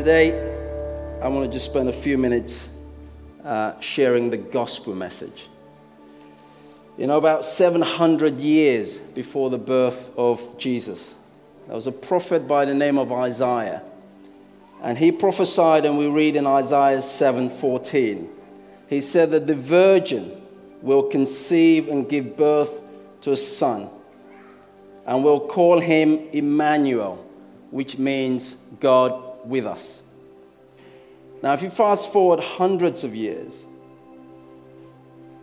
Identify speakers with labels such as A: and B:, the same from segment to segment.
A: today, I want to just spend a few minutes uh, sharing the gospel message. You know, about 700 years before the birth of Jesus, there was a prophet by the name of Isaiah. And he prophesied, and we read in Isaiah 7:14. He said that the virgin will conceive and give birth to a son, and will call him Emmanuel, which means God with us. Now, if you fast forward hundreds of years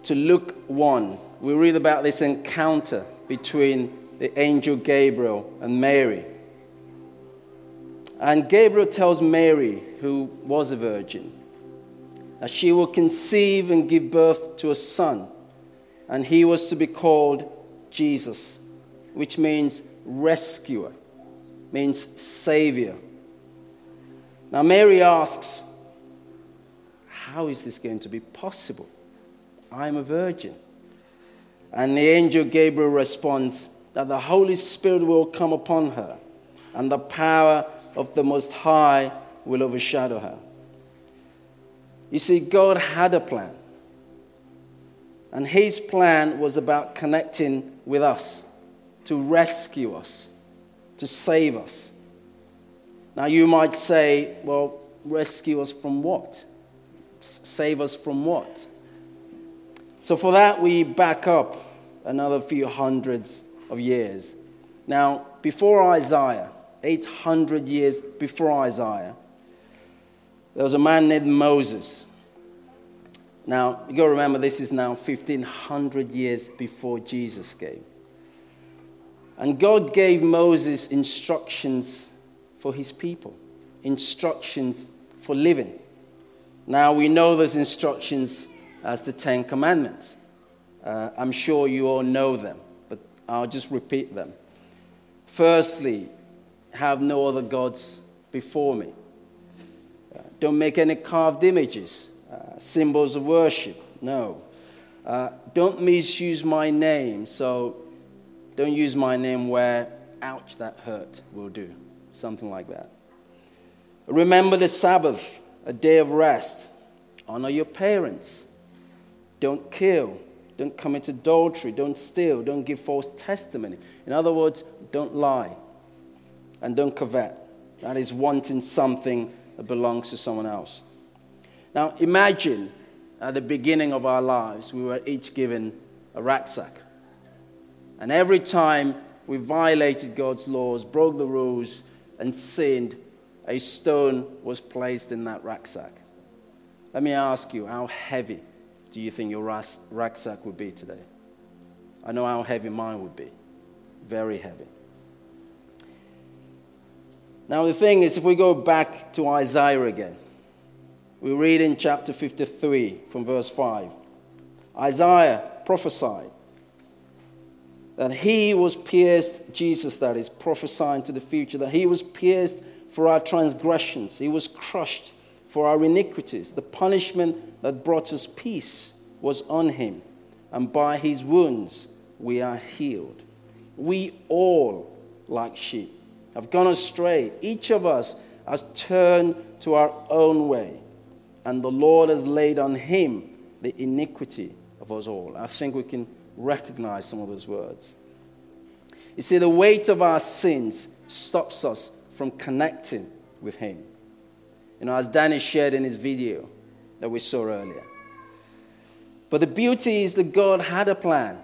A: to Luke 1, we read about this encounter between the angel Gabriel and Mary. And Gabriel tells Mary, who was a virgin, that she will conceive and give birth to a son, and he was to be called Jesus, which means rescuer, means savior. Now, Mary asks, How is this going to be possible? I'm a virgin. And the angel Gabriel responds, that the Holy Spirit will come upon her, and the power of the Most High will overshadow her. You see, God had a plan. And his plan was about connecting with us, to rescue us, to save us. Now, you might say, well, rescue us from what? Save us from what? So, for that, we back up another few hundreds of years. Now, before Isaiah, 800 years before Isaiah, there was a man named Moses. Now, you got to remember, this is now 1500 years before Jesus came. And God gave Moses instructions for his people, instructions for living. Now, we know those instructions as the Ten Commandments. Uh, I'm sure you all know them. But I'll just repeat them. Firstly, have no other gods before me. Uh, don't make any carved images, uh, symbols of worship. No. Uh, don't misuse my name. So don't use my name where, ouch, that hurt will do. Something like that. Remember the Sabbath, a day of rest. Honor your parents. Don't kill. Don't commit adultery. Don't steal. Don't give false testimony. In other words, don't lie. And don't covet. That is wanting something that belongs to someone else. Now, imagine at the beginning of our lives, we were each given a rucksack. And every time we violated God's laws, broke the rules, and sinned, a stone was placed in that rucksack. Let me ask you, how heavy do you think your rucksack would be today? I know how heavy mine would be. Very heavy. Now, the thing is, if we go back to Isaiah again, we read in chapter 53 from verse 5 Isaiah prophesied that he was pierced, Jesus that is, prophesying to the future, that he was pierced for our transgressions, he was crushed for our iniquities. The punishment that brought us peace was on him, and by his wounds we are healed. We all, like sheep, have gone astray. Each of us has turned to our own way, and the Lord has laid on him the iniquity of us all. I think we can recognize some of those words. You see, the weight of our sins stops us from connecting with him. You know, as Danny shared in his video that we saw earlier. But the beauty is that God had a plan.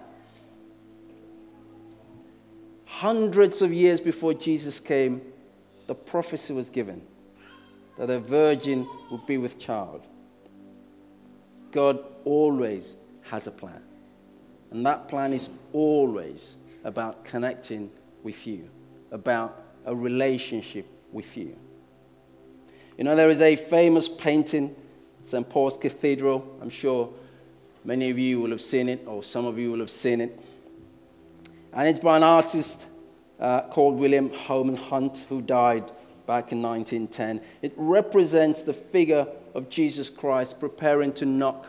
A: Hundreds of years before Jesus came, the prophecy was given that a virgin would be with child. God always has a plan. And that plan is always about connecting with you, about a relationship with you. You know, there is a famous painting, St. Paul's Cathedral. I'm sure many of you will have seen it, or some of you will have seen it. And it's by an artist uh, called William Holman Hunt, who died back in 1910. It represents the figure of Jesus Christ preparing to knock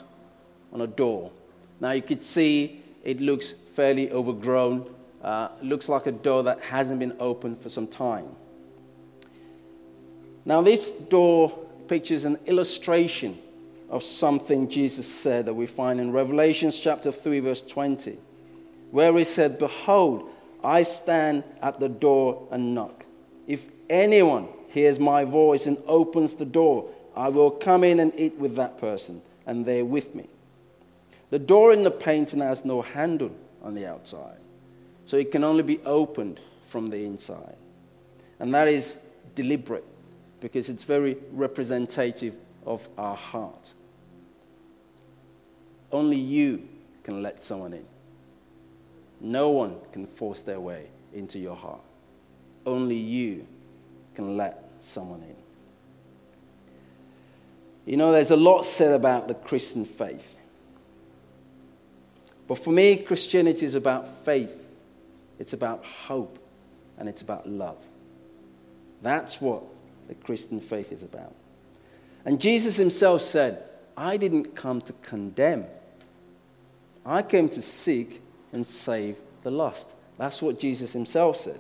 A: on a door. Now you could see it looks fairly overgrown. Uh, looks like a door that hasn't been opened for some time. Now, this door pictures an illustration of something Jesus said that we find in Revelation chapter 3, verse 20, where he said, Behold, I stand at the door and knock. If anyone hears my voice and opens the door, I will come in and eat with that person, and they're with me. The door in the painting has no handle on the outside, so it can only be opened from the inside. And that is deliberate because it's very representative of our heart. Only you can let someone in. No one can force their way into your heart. Only you can let someone in. You know, there's a lot said about the Christian faith. But for me, Christianity is about faith, it's about hope, and it's about love. That's what the Christian faith is about. And Jesus himself said, I didn't come to condemn, I came to seek and save the lost. That's what Jesus himself said.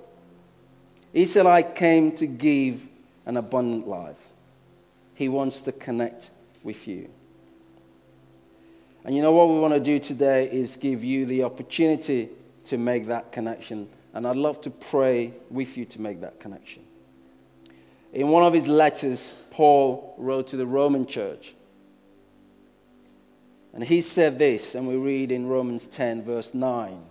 A: He said, I came to give an abundant life. He wants to connect with you. And you know what we want to do today is give you the opportunity to make that connection. And I'd love to pray with you to make that connection. In one of his letters, Paul wrote to the Roman church. And he said this, and we read in Romans 10, verse 9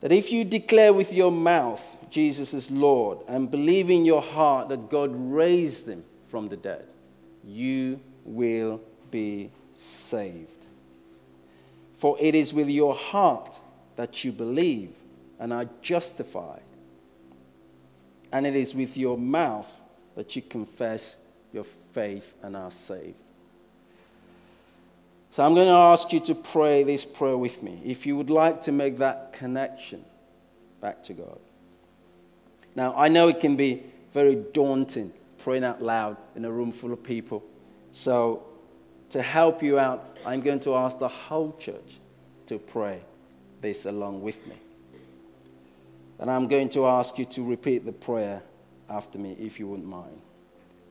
A: that if you declare with your mouth Jesus is Lord and believe in your heart that God raised him from the dead, you will be saved. For it is with your heart that you believe and are justified, and it is with your mouth that you confess your faith and are saved. So I'm going to ask you to pray this prayer with me if you would like to make that connection back to God. Now, I know it can be very daunting praying out loud in a room full of people. So, to help you out, I'm going to ask the whole church to pray this along with me. And I'm going to ask you to repeat the prayer after me, if you wouldn't mind.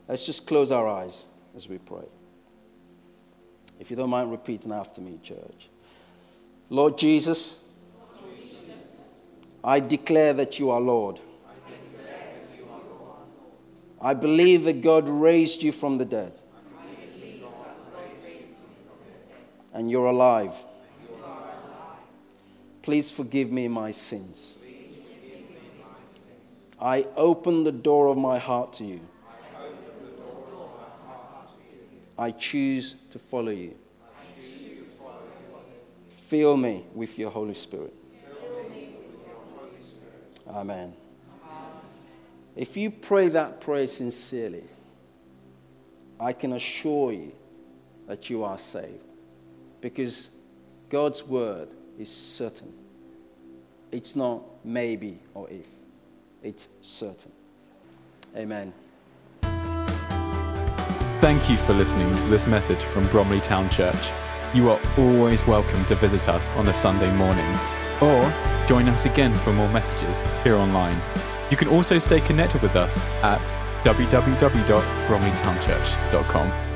A: Let's just close our eyes as we pray. If you don't mind repeating after me, church. Lord Jesus, I declare that you are Lord. I believe that God raised you from the dead. And you're alive. Please forgive me my sins. I open the door of my heart to you. I choose to follow you. Fill me with your Holy Spirit. Amen. If you pray that prayer sincerely, I can assure you that you are saved because God's word is certain. It's not maybe or if, it's certain. Amen.
B: Thank you for listening to this message from Bromley Town Church. You are always welcome to visit us on a Sunday morning or join us again for more messages here online. You can also stay connected with us at www.bromleytownchurch.com.